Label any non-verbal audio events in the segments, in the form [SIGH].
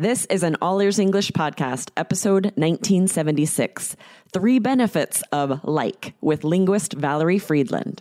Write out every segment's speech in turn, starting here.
This is an All Ears English podcast, episode 1976 Three Benefits of Like with linguist Valerie Fridland.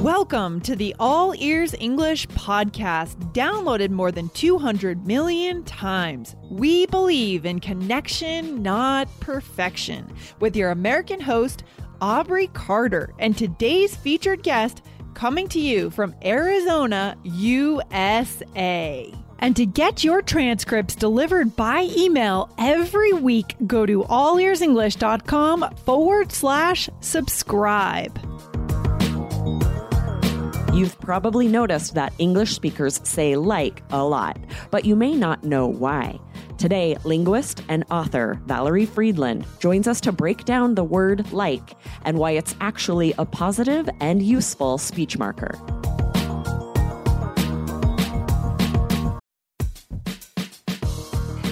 Welcome to the All Ears English podcast, downloaded more than 200 million times. We believe in connection, not perfection, with your American host, Aubrey Carter, and today's featured guest coming to you from Arizona, USA. And to get your transcripts delivered by email every week, go to allearsenglish.com forward slash subscribe. You've probably noticed that English speakers say like a lot, but you may not know why. Today, linguist and author Valerie Fridland joins us to break down the word like and why it's actually a positive and useful speech marker.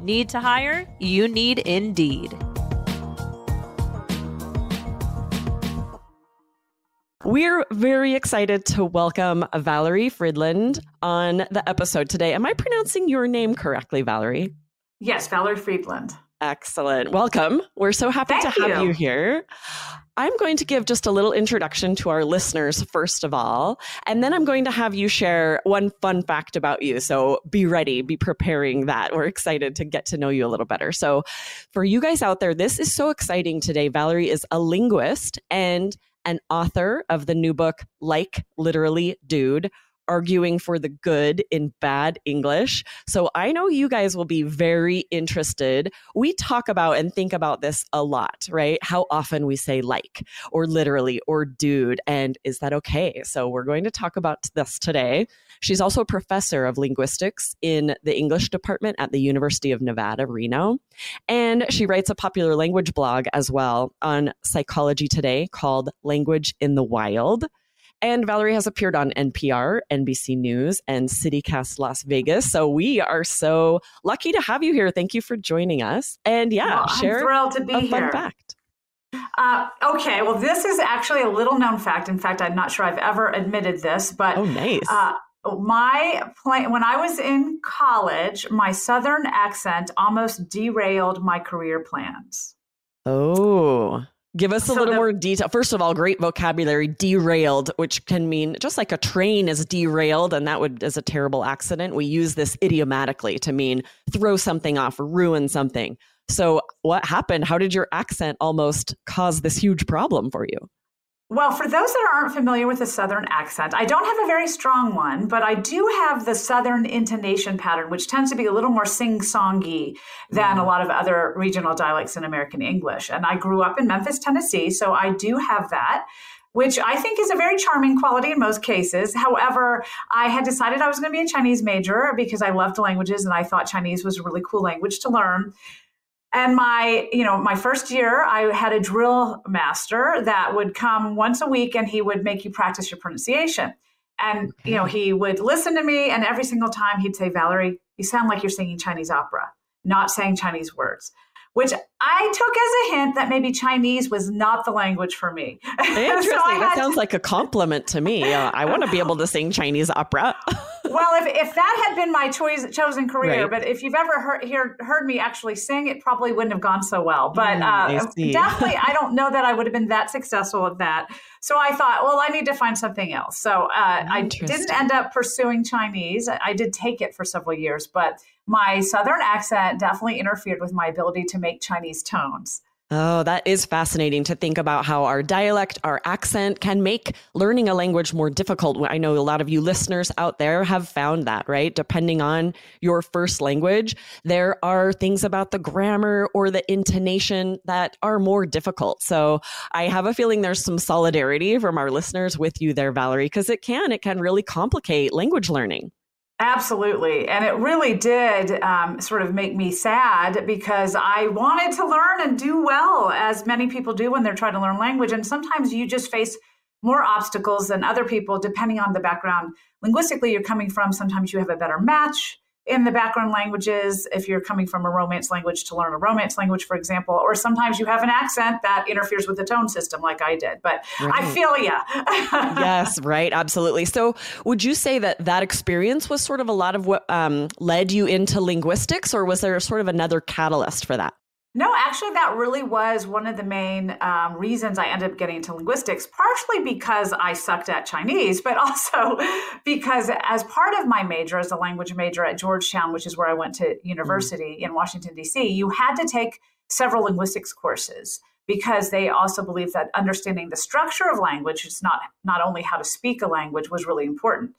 Need to hire? You need Indeed. We're very excited to welcome Valerie Fridland on the episode today. Am I pronouncing your name correctly, Valerie? Yes, Valerie Fridland. Excellent. Welcome. We're so happy Thank to have you. you here. I'm going to give just a little introduction to our listeners, first of all, and then I'm going to have you share one fun fact about you. So be ready, be preparing that. We're excited to get to know you a little better. So, for you guys out there, this is so exciting today. Valerie is a linguist and an author of the new book, Like Literally Dude arguing for the good in bad English. So I know you guys will be very interested. We talk about and think about this a lot, right? How often we say like or literally or dude. And is that okay? So we're going to talk about this today. She's also a professor of linguistics in the English department at the University of Nevada, Reno. And she writes a popular language blog as well on Psychology Today called Language in the Wild. And Valerie has appeared on NPR, NBC News, and CityCast Las Vegas. So we are so lucky to have you here. Thank you for joining us. And yeah, Well, I'm share thrilled to be a fun here. fact. Uh, okay, well, this is actually a little known fact. In fact, I'm not sure I've ever admitted this, but Oh, nice. uh, my plan when I was in college, my Southern accent almost derailed my career plans. oh. Give us a So little the- more detail. First of all, great vocabulary, derailed, which can mean just like a train is derailed, and that would is a terrible accident. We use this idiomatically to mean throw something off or ruin something. So, what happened? How did your accent almost cause this huge problem for you? Well, for those that aren't familiar with the Southern accent, I don't have a very strong one, but I do have the Southern intonation pattern, which tends to be a little more sing songy than a mm. lot of other regional dialects in American English. And I grew up in Memphis, Tennessee, so I do have that. Which I think is a very charming quality in most cases. However, I had decided I was going to be a Chinese major because I loved languages and I thought Chinese was a really cool language to learn. And my, you know, my first year, I had a drill master that would come once a week and he would make you practice your pronunciation. And, you know, he would listen to me and every single time he'd say, Valerie, you sound like you're singing Chinese opera, not saying Chinese words, which I took as a hint that maybe Chinese was not the language for me. [LAUGHS] Interesting. So that sounds like a compliment to me. Uh, I want to be able to [LAUGHS] sing Chinese opera. well, if, if that had been my choice, chosen career, Right. but if you've ever heard, hear, heard me actually sing, it probably wouldn't have gone so well. But Mm, uh, see. definitely, I don't know that I would have been that successful at that. So I thought, well, I need to find something else. So uh, I didn't end up pursuing Chinese. I I did take it for several years, but my Southern accent definitely interfered with my ability to make Chinese tones. Oh, that is fascinating to think about how our dialect, our accent can make learning a language more difficult. I know a lot of you listeners out there have found that, right? Depending on your first language, there are things about the grammar or the intonation that are more difficult. So I have a feeling there's some solidarity from our listeners with you there, Valerie, because it can, it can really complicate language learning. Absolutely. And it really did um, sort of make me sad because I wanted to learn and do well, as many people do when they're trying to learn language. And sometimes you just face more obstacles than other people, depending on the background linguistically you're coming from. Sometimes you have a better match in the background languages if you're coming from a romance language to learn a romance language for example or sometimes you have an accent that interferes with the tone system like i did but right. i feel you [LAUGHS] yes right absolutely. So would you say that that experience was sort of a lot of what um, led you into linguistics or was there sort of another catalyst for that no, actually, that really was one of the main um, reasons I ended up getting into linguistics, partially because I sucked at Chinese, but [LAUGHS] also because as part of my major, as a language major at Georgetown, which is where I went to university mm. in Washington, D.C., you had to take several linguistics courses because they also believed that understanding the structure of language, it's not, not only how to speak a language, was really important.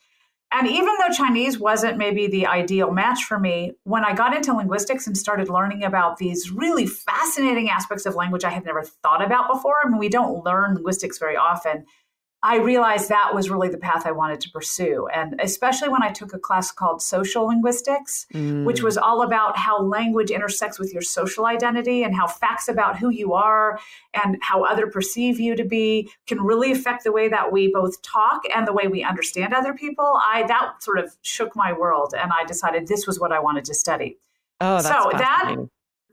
And even though Chinese wasn't maybe the ideal match for me, when I got into linguistics and started learning about these really fascinating aspects of language I had never thought about before, I mean, we don't learn linguistics very often. I realized that was really the path I wanted to pursue. And especially when I took a class called sociolinguistics, mm. which was all about how language intersects with your social identity and how facts about who you are and how other perceive you to be can really affect the way that we both talk and the way we understand other people. I that sort of shook my world and I decided this was what I wanted to study. Oh, so that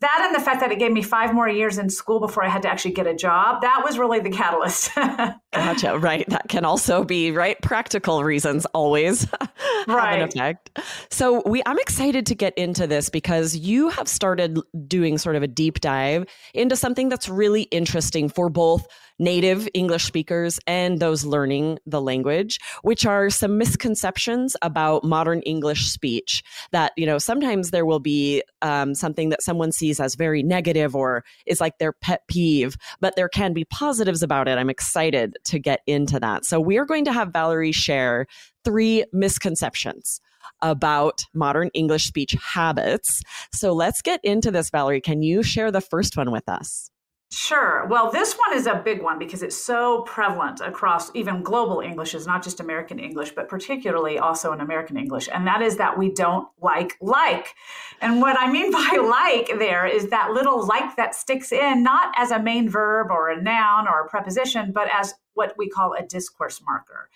that and the fact that it gave me five more years in school before I had to actually get a job, that was really the catalyst. [LAUGHS] gotcha. Right. That can also be right. Practical reasons always right. [LAUGHS] have an effect. So we I'm excited to get into this because you have started doing sort of a deep dive into something that's really interesting for both native English speakers and those learning the language, which are some misconceptions about modern English speech that, you know, sometimes there will be um, something that someone sees as very negative or is like their pet peeve, but there can be positives about it. I'm excited to get into that. So we are going to have Valerie share three misconceptions about modern English speech habits. So let's get into this, Valerie. Can you share the first one with us? Sure. Well, this one is a big one because it's so prevalent across even global English, is not just American English, but particularly also in American English. And that is that we don't like like. And what I mean [LAUGHS] by like there is that little like that sticks in, not as a main verb or a noun or a preposition, but as what we call a discourse marker.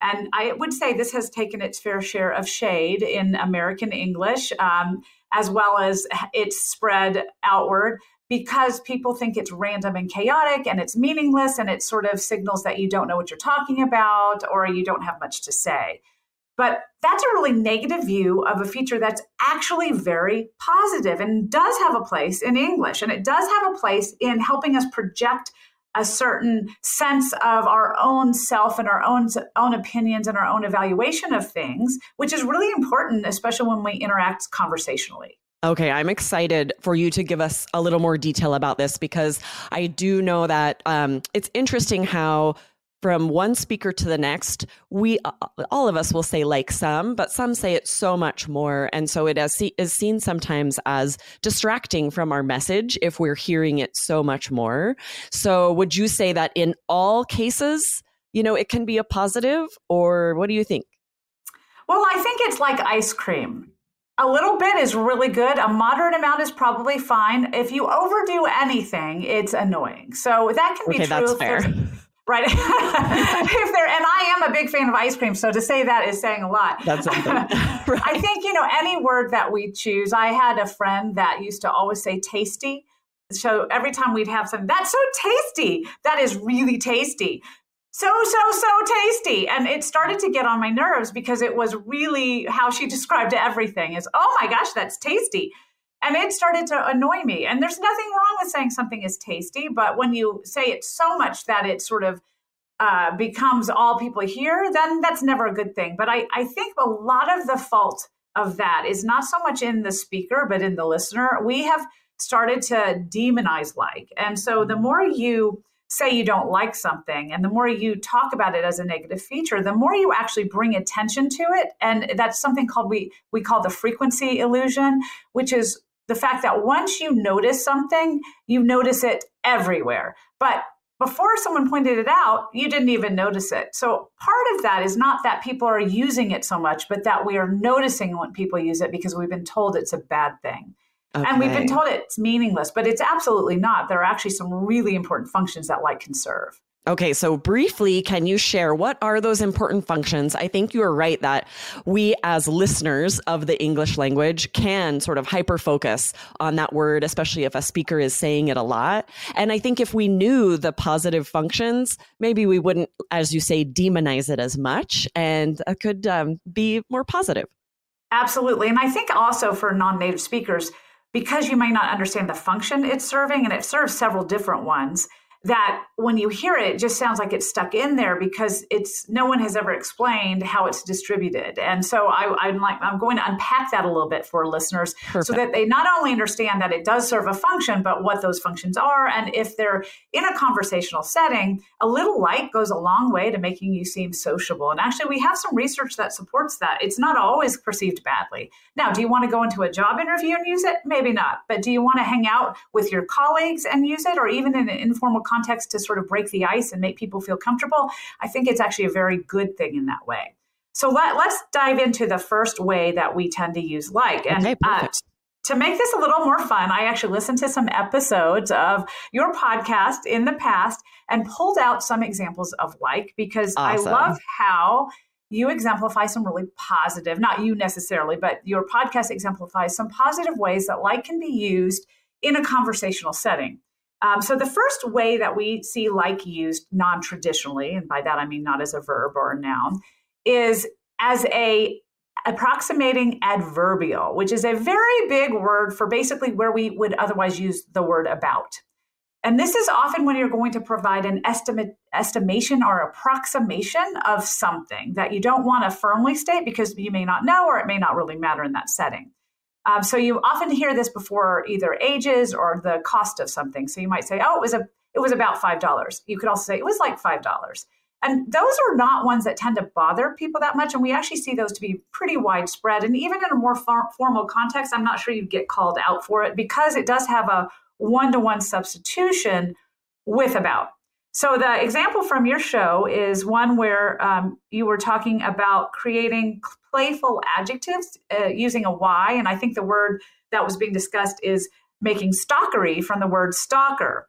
And I would say this has taken its fair share of shade in American English, um, as well as it's spread outward because people think it's random and chaotic and it's meaningless and it sort of signals that you don't know what you're talking about or you don't have much to say. But that's a really negative view of a feature that's actually very positive and does have a place in English. And it does have a place in helping us project a certain sense of our own self and our own, own opinions and our own evaluation of things, which is really important, especially when we interact conversationally. Okay, I'm excited for you to give us a little more detail about this because I do know that um, it's interesting how from one speaker to the next, we all of us will say like some, but some say it so much more, and so it is seen sometimes as distracting from our message if we're hearing it so much more. So, would you say that in all cases, you know, it can be a positive, or what do you think? Well, I think it's like ice cream a little bit is really good. A moderate amount is probably fine. If you overdo anything, it's annoying. So that can be okay, true. That's fair. Right. [LAUGHS] if there, and I am a big fan of ice cream, so to say that is saying a lot. That's something. [LAUGHS] right. I think you know any word that we choose. I had a friend that used to always say "tasty." So every time we'd have something, that's so tasty. That is really tasty so so so tasty and it started to get on my nerves because it was really how she [LAUGHS] described everything is oh my gosh that's tasty and it started to annoy me and there's nothing wrong with saying something is tasty but when you say it so much that it sort of uh, becomes all people hear then that's never a good thing but I, I think a lot of the fault of that is not so much in the speaker, but in the listener. We have started to demonize like. And so the more you say you don't like something and the more you talk about it as a negative feature the more you actually bring attention to it and that's something called we we call the frequency illusion which is the fact that once you notice something you notice it everywhere but before someone pointed it out, you didn't even notice it. So part of that is not that people are using it so much, but that we are noticing when people use it because we've been told it's a bad thing. Okay. And we've been told it's meaningless, but it's absolutely not. There are actually some really important functions that light can serve. Okay, so briefly, can you share what are those important functions? I think you are right that we, as listeners of the English language, can sort of hyper focus on that word, especially if a speaker is saying it a lot. And I think if we knew the positive functions, maybe we wouldn't, as you say, demonize it as much and it could um, be more positive. Absolutely. And I think also for non native speakers, because you might not understand the function it's serving, and it serves several different ones that when you hear it, it just sounds like it's stuck in there because it's no one has ever explained how it's distributed. And so I, am like I'm going to unpack that a little bit for listeners Perfect. so that they not only understand that it does serve a function, but what those functions are, and if they're in a conversational setting, a little light goes a long way to making you seem sociable. And actually, we have some research that supports that. It's not always perceived badly. Now, do you want to go into a job interview and use it? Maybe not. But do you want to hang out with your colleagues and use it, or even in an informal context to sort of break the ice and make people feel comfortable, I think it's actually a very good thing in that way. So let, us dive into the first way that we tend to use like. And okay, uh, to make this a little more fun, I actually listened to some episodes of your podcast in the past and pulled out some examples of like because awesome. I love how you exemplify some really positive, not you necessarily, but your podcast exemplifies some positive ways that like can be used in a conversational setting. Um, so the first way that we see like used non-traditionally, and by that I mean not as a verb or a noun, is as a approximating adverbial, which is a very big word for basically where we would otherwise use the word about. And this is often when you're going to provide an estimate, estimation or approximation of something that you don't want to firmly state because you may not know or it may not really matter in that setting. Um, so you often hear this before either ages or the cost of something. So you might say, "Oh, it was a it was about five dollars." You could also say it was like five dollars. And those are not ones that tend to bother people that much. And we actually see those to be pretty widespread. And even in a more formal context, I'm not sure you'd get called out for it because it does have a one to one substitution with about. So the example from your show is one where um, you were talking about creating playful adjectives uh, using a Y, and I think the word that was being discussed is making stalkery from the word stalker.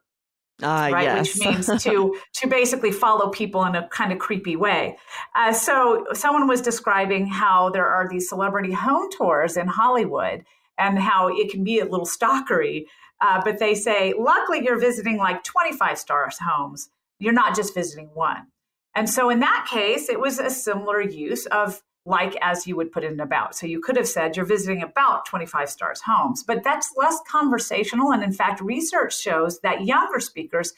Uh, right, yes. which means [LAUGHS] to to basically follow people in a kind of creepy way. Uh, so someone was describing how there are these celebrity home tours in Hollywood, and how it can be a little stalkery. Uh, but they say, luckily, you're visiting like 25 stars homes. You're not just visiting one. And so in that case, it was a similar use of like as you would put in about. So you could have said you're visiting about 25 stars homes, but that's less conversational. And in fact, research shows that younger speakers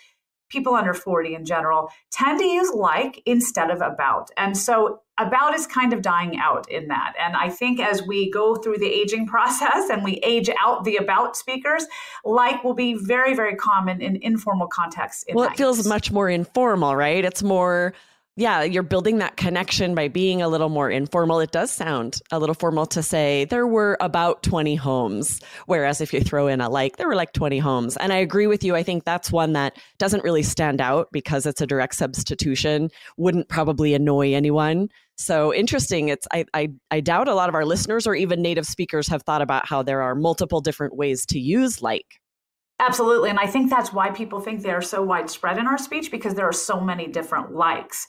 people under 40 in general tend to use like instead of about. And so about is kind of dying out in that. And I think as we go through the aging [LAUGHS] process and we age out the about speakers, like will be very, very common in informal contexts. In well, it feels much more informal, right? It's more yeah, you're building that connection by being a little more informal. It does sound a little formal to say there were about 20 homes. Whereas if you throw in a like, there were like 20 homes. And I agree with you. I think that's one that doesn't really stand out because it's a direct substitution, wouldn't probably annoy anyone. So interesting. It's I, I I doubt a lot of our listeners or even native speakers have thought about how there are multiple different ways to use like. Absolutely. And I think that's why people think they are so widespread in our speech because there are so many different likes.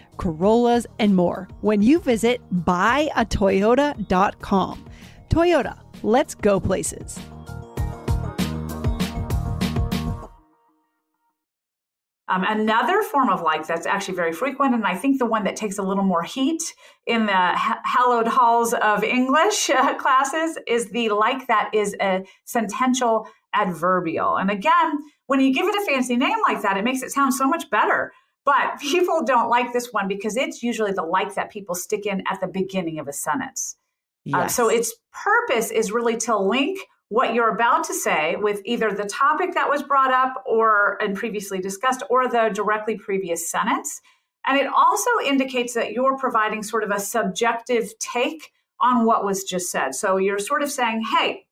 Corollas, and more when you visit buyatoyota.com. Toyota, let's go places. Um, another form of like that's actually very frequent, and I think the one that takes a little more heat in the ha- hallowed halls of English uh, [LAUGHS] classes is the like that is a sentential adverbial. And again, when you give it a fancy name like that, it makes it sound so much better. But [LAUGHS] people don't like this one because it's usually the like that people stick in at the beginning of a sentence. Yes. Uh, so its purpose is really to link what you're about to say with either the topic that was brought up or and previously discussed or the directly previous sentence. And it also indicates that you're providing sort of a subjective take on what was just said. So you're sort of saying, hey,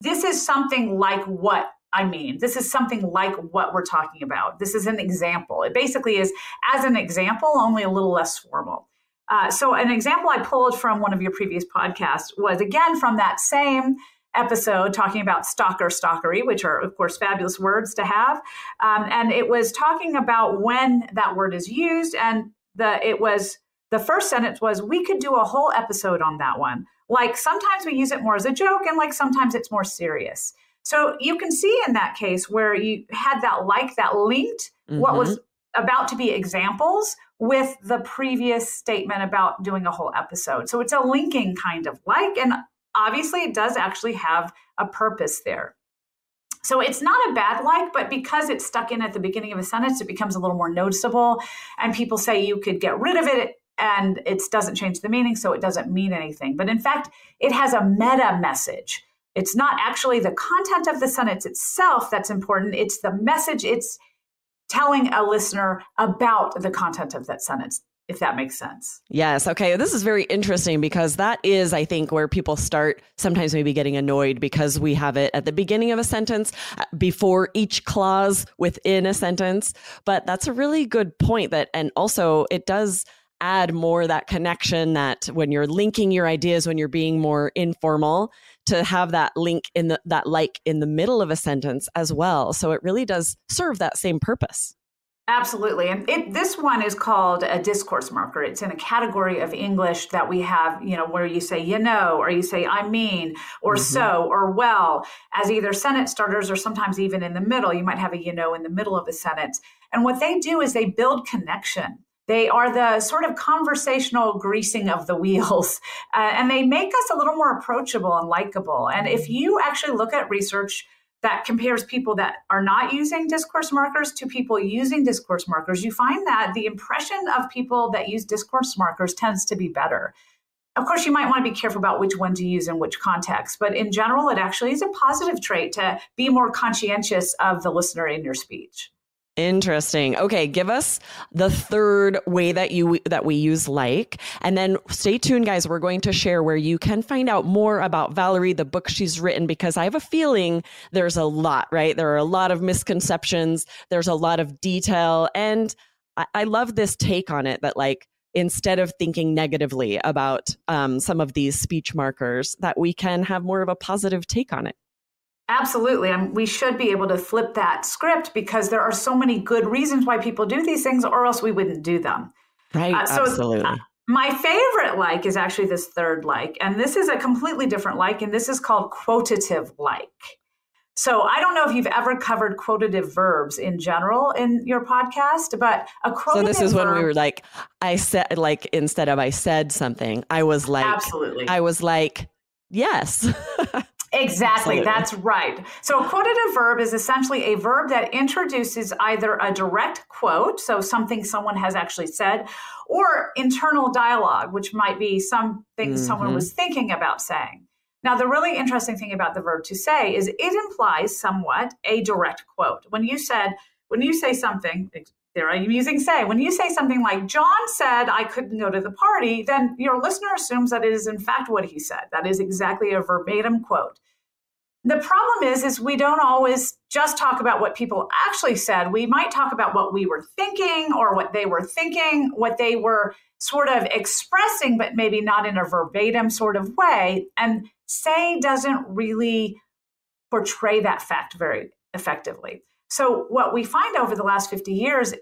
this is something like what I mean. This is something like what we're talking about. This is an example. It basically is, as an example, only a little less formal. Uh, so, an example I pulled from one of your previous podcasts was again from that same episode talking about stalker stalkery, which are, of course, fabulous words to have. Um, and it was talking about when that word is used. And the it was the first sentence was, we could do a whole episode on that one. Like sometimes we use it more as a joke, and like sometimes it's more serious. So you can see in that case where you had that like that linked mm-hmm. what was about to be examples with the previous statement about doing a whole episode. So it's a linking kind of like, and obviously it does actually have a purpose there. So it's not a bad like, but because it's stuck in at the beginning of a sentence, it becomes a little more noticeable. And people say you could get rid of it and it doesn't change the meaning, so it doesn't mean anything. But in fact, it has a meta message. It's not actually the content of the sentence itself that's important, it's the message it's telling a listener about the content of that sentence if that makes sense. Yes. Okay. This is very interesting because that is, I think, where people start sometimes maybe getting annoyed because we have it at the beginning of a sentence, uh, before each clause within a sentence. But that's a really good point that, and also it does add more that connection that when you're linking your ideas, when you're being more informal, to have that link in the, that like in the middle of a sentence as well. So it really does serve that same purpose. Absolutely. And it, this one is called a discourse marker. It's in a category of English that we have, you know, where you say, you know, or you say, I mean, or mm-hmm. so, or well, as either sentence starters or sometimes even in the middle. You might have a you know in the middle of a sentence. And what they do is they build connection. They are the sort of conversational greasing of the [LAUGHS] wheels, uh, and they make us a little more approachable and likable. And if you actually look at research, that compares people that are not using discourse markers to people using discourse markers, you find that the impression of people that use discourse markers tends to be better. Of course, you might want to be careful about which one to use in which context, but in general, it actually is a positive trait to be more conscientious of the listener in your speech. Interesting. Okay, give us the third way that you that we use like and then stay tuned guys, we're going to share where you can find out more about Valerie, the book she's written because I have a feeling there's a lot, right? There are a lot of misconceptions, there's a lot of detail and I, love this take on it that like instead of thinking negatively about um, some of these speech markers that we can have more of a positive take on it. Absolutely. And we should be able to flip that script because there are so many good reasons why people do these things, or else we wouldn't do them. Right. Uh, so absolutely. Uh, my favorite like is actually this third like. And this is a completely different like, and this is called quotative like. So I don't know if you've ever covered quotative verbs in general in your podcast, but a quotative So this is verb, when we were like, I said, like, instead of I said something, I was like, absolutely. I was like, yes. [LAUGHS] Exactly, Absolutely. that's right. So, a quotative verb is essentially a verb that introduces either a direct quote, so something someone has actually said, or internal dialogue, which might be something mm-hmm. someone was thinking about saying. Now, the really interesting thing about the verb to say is it implies somewhat a direct quote. When you said, when you say something, there I'm using say. When you say something like, John said I couldn't go to the party, then your listener assumes that it is in fact what he said. That is exactly a verbatim quote. The problem is, is we don't always just talk about what people actually said. We might talk about what we were thinking or what they were thinking, what they were sort of expressing, but maybe not in a verbatim sort of way. And say doesn't really portray that fact very effectively. So, what we find over the last 50 years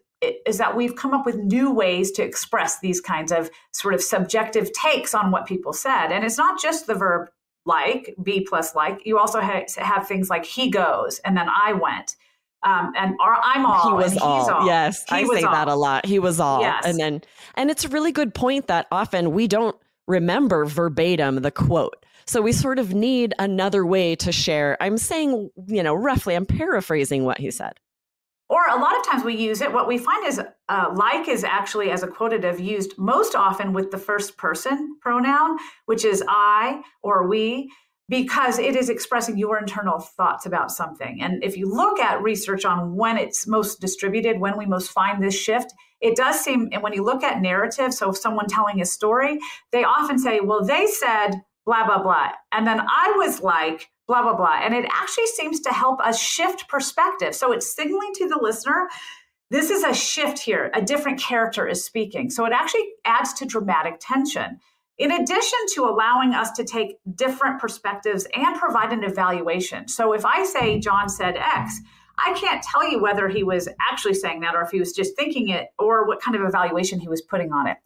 is that we've come up with new ways to express these kinds of sort of subjective takes on what people said. And it's not just the verb like, B plus like. You also have things like he goes and then I went. Um, and I'm all. He was all. all. Yes, he I say all. that a lot. He was all. Yes. And then, and it's a really good point that often we don't remember verbatim the quote. So we sort of need another way to share. I'm saying, you know, roughly, I'm paraphrasing what he said. Or a lot of times we use it. What we find is uh, like is actually as a quotative used most often with the first person pronoun, which is I or we, because it is expressing your internal thoughts about something. And if you look at research on when it's most distributed, when we most find this shift, it does seem, and when you look at narrative, so if someone telling a story, they often say, well, they said blah, blah, blah. And then I was like, blah, blah, blah. And it actually seems to help us shift perspective. So it's signaling to the listener this is a shift here. A different character is speaking. So it actually adds to dramatic tension. In addition to allowing us to take different perspectives and provide an evaluation. So if I say John said X, I can't tell you whether he was actually saying that or if he was just thinking it or what kind of evaluation he was putting on it.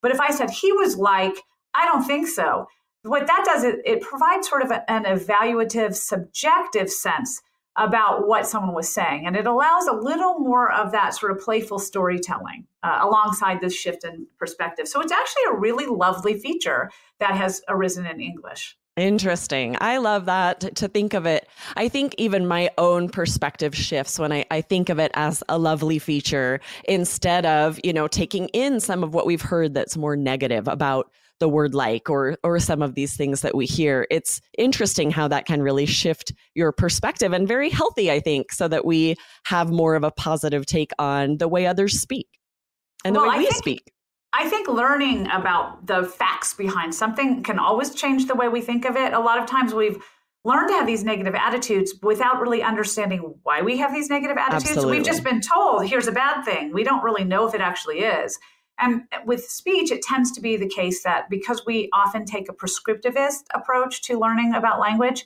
But if I said he was like, I don't think so, what that does is it provides sort of an evaluative, subjective sense about what someone was saying. And it allows a little more of that sort of playful storytelling uh, alongside this shift in perspective. So it's actually a really lovely feature that has arisen in English. Interesting. I love that to think of it. I think even my own perspective shifts when I, I think of it as a lovely feature instead of, you know, taking in some of what we've heard that's more negative about the word like or or some of these things that we hear it's interesting how that can really shift your perspective and very healthy i think so that we have more of a positive take on the way others speak and the well, way we think, speak. I think learning about the facts behind something can always change the way we think of it. A lot of times we've learned to have these negative attitudes without really understanding why we have these negative attitudes. Absolutely. we've just been told here's a bad thing. We don't really know if it actually is and with speech, it tends to be the case that because we often take a prescriptivist approach to learning about language,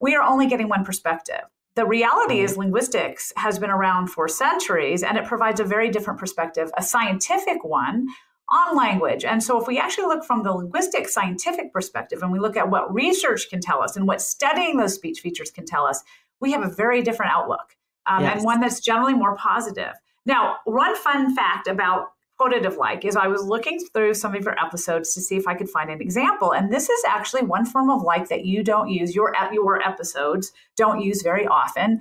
we are only getting one perspective. The reality is, linguistics has been around for centuries and it provides a very different perspective, a scientific one on language. And so, if we actually look from the linguistic scientific perspective and we look at what research can tell us and what studying those speech features can tell us, we have a very different outlook um, Yes. and one that's generally more positive. Now, one fun fact about quotative like is I was looking through some of your episodes to see if I could find an example. And this is actually one form of like that you don't use, your, your episodes don't use very often.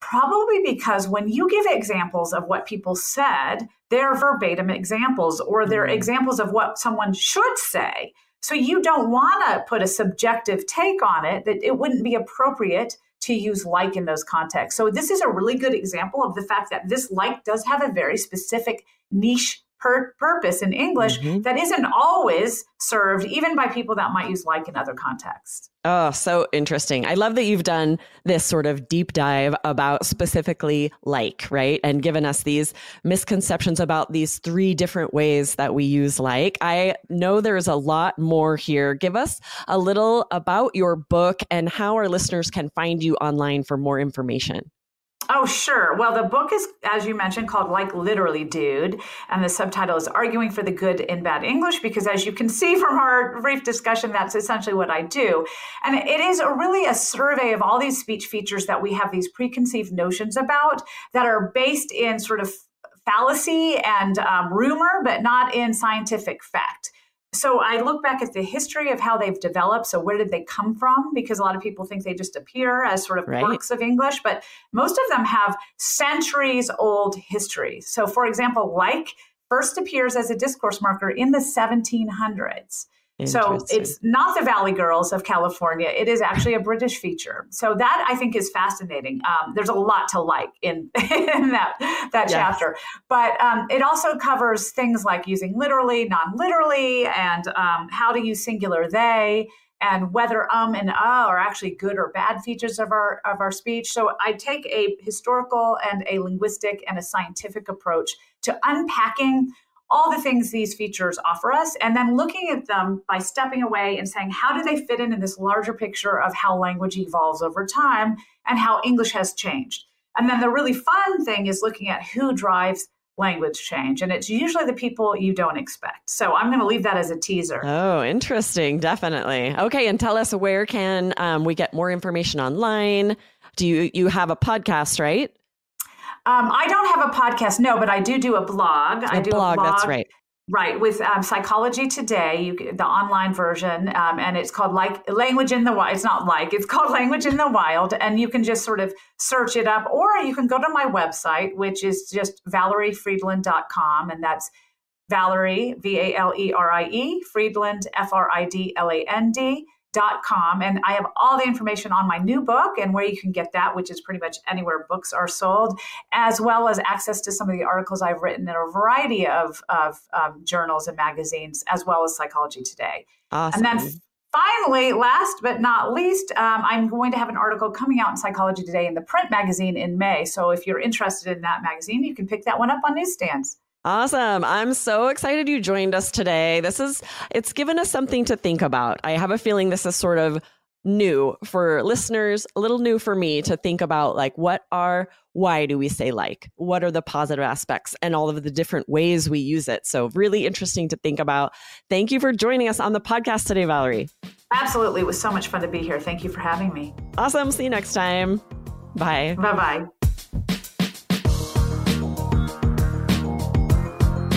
Probably because when you give examples of what people said, they're verbatim examples or they're Mhm. examples of what someone should say. So you don't want to put a subjective take on it, that it wouldn't be appropriate to use like in those contexts. So this is a really good example of the fact that this like does have a very specific niche per- purpose in English Mhm. that isn't always served even by people that might use like in other contexts. Oh, so interesting. I love that you've done this sort of deep dive about specifically like, right? And given us these misconceptions about these three different ways that we use like. I know there's a lot more here. Give us a little about your book and how our listeners can find you online for more information. Oh, sure. Well, the book is, as you mentioned, called Like Literally Dude. And the subtitle is Arguing for the Good in Bad English, because as you can see from our brief discussion, that's essentially what I do. And it is a, really a survey of all these speech features that we have these preconceived notions about that are based in sort of fallacy and um, rumor, but not in scientific fact. So I look back at the history of how they've developed. So where did they come from? Because a lot of people think they just appear as sort of Right. quirks of English, but most of them have centuries old history. So for example, like first appears as a discourse marker in the 1700s. So it's not the Valley Girls of California. It is actually a British feature. So that I think is fascinating. Um, there's a lot to like in, [LAUGHS] in that that yes. chapter, but um, it also covers things like using literally, non-literally, and um, how to use singular they, and whether um and uh are actually good or bad features of our of our speech. So I take a historical and a linguistic and a scientific approach to unpacking all the things these features offer us, and then looking at them by stepping away and saying, how do they fit in in this larger picture of how language evolves over time and how English has changed? And then the really fun thing is looking at who drives language change and it's usually the people you don't expect. So i'm going to leave that as a teaser. Oh interesting. Definitely. Okay and tell us where can um, we get more information online? Do you you have a podcast right um, I don't have a podcast, no, but I do do a blog. A I do blog, a blog. That's right. Right, with um, Psychology Today, you, the online version, um, and it's called like Language in the Wild. It's not like it's [LAUGHS] called Language in the Wild, and you can just sort of search it up, or you can go to my website, which is just valeriefridland.com, and that's Valerie V A L E R I E Fridland F R I D L A N D com and i have all the information on my new book and where you can get that which is pretty much anywhere books are sold as well as access to some of the articles i've written in a variety of, of um, journals and magazines as well as psychology today. Awesome. and then finally last but not least um, i'm going to have an article coming out in psychology today in the print magazine in may. So if you're interested in that magazine you can pick that one up on newsstands Awesome. I'm so excited you joined us today. This is, it's given us something to think about. I have a feeling this is sort of new for listeners, a little new for me to think about like, what are, why do we say like? What are the positive aspects and all of the different ways we use it? So, really interesting to think about. Thank you for joining us on the podcast today, Valerie. Absolutely. It was so much fun to be here. Thank you for having me. Awesome. See you next time. Bye. Bye bye.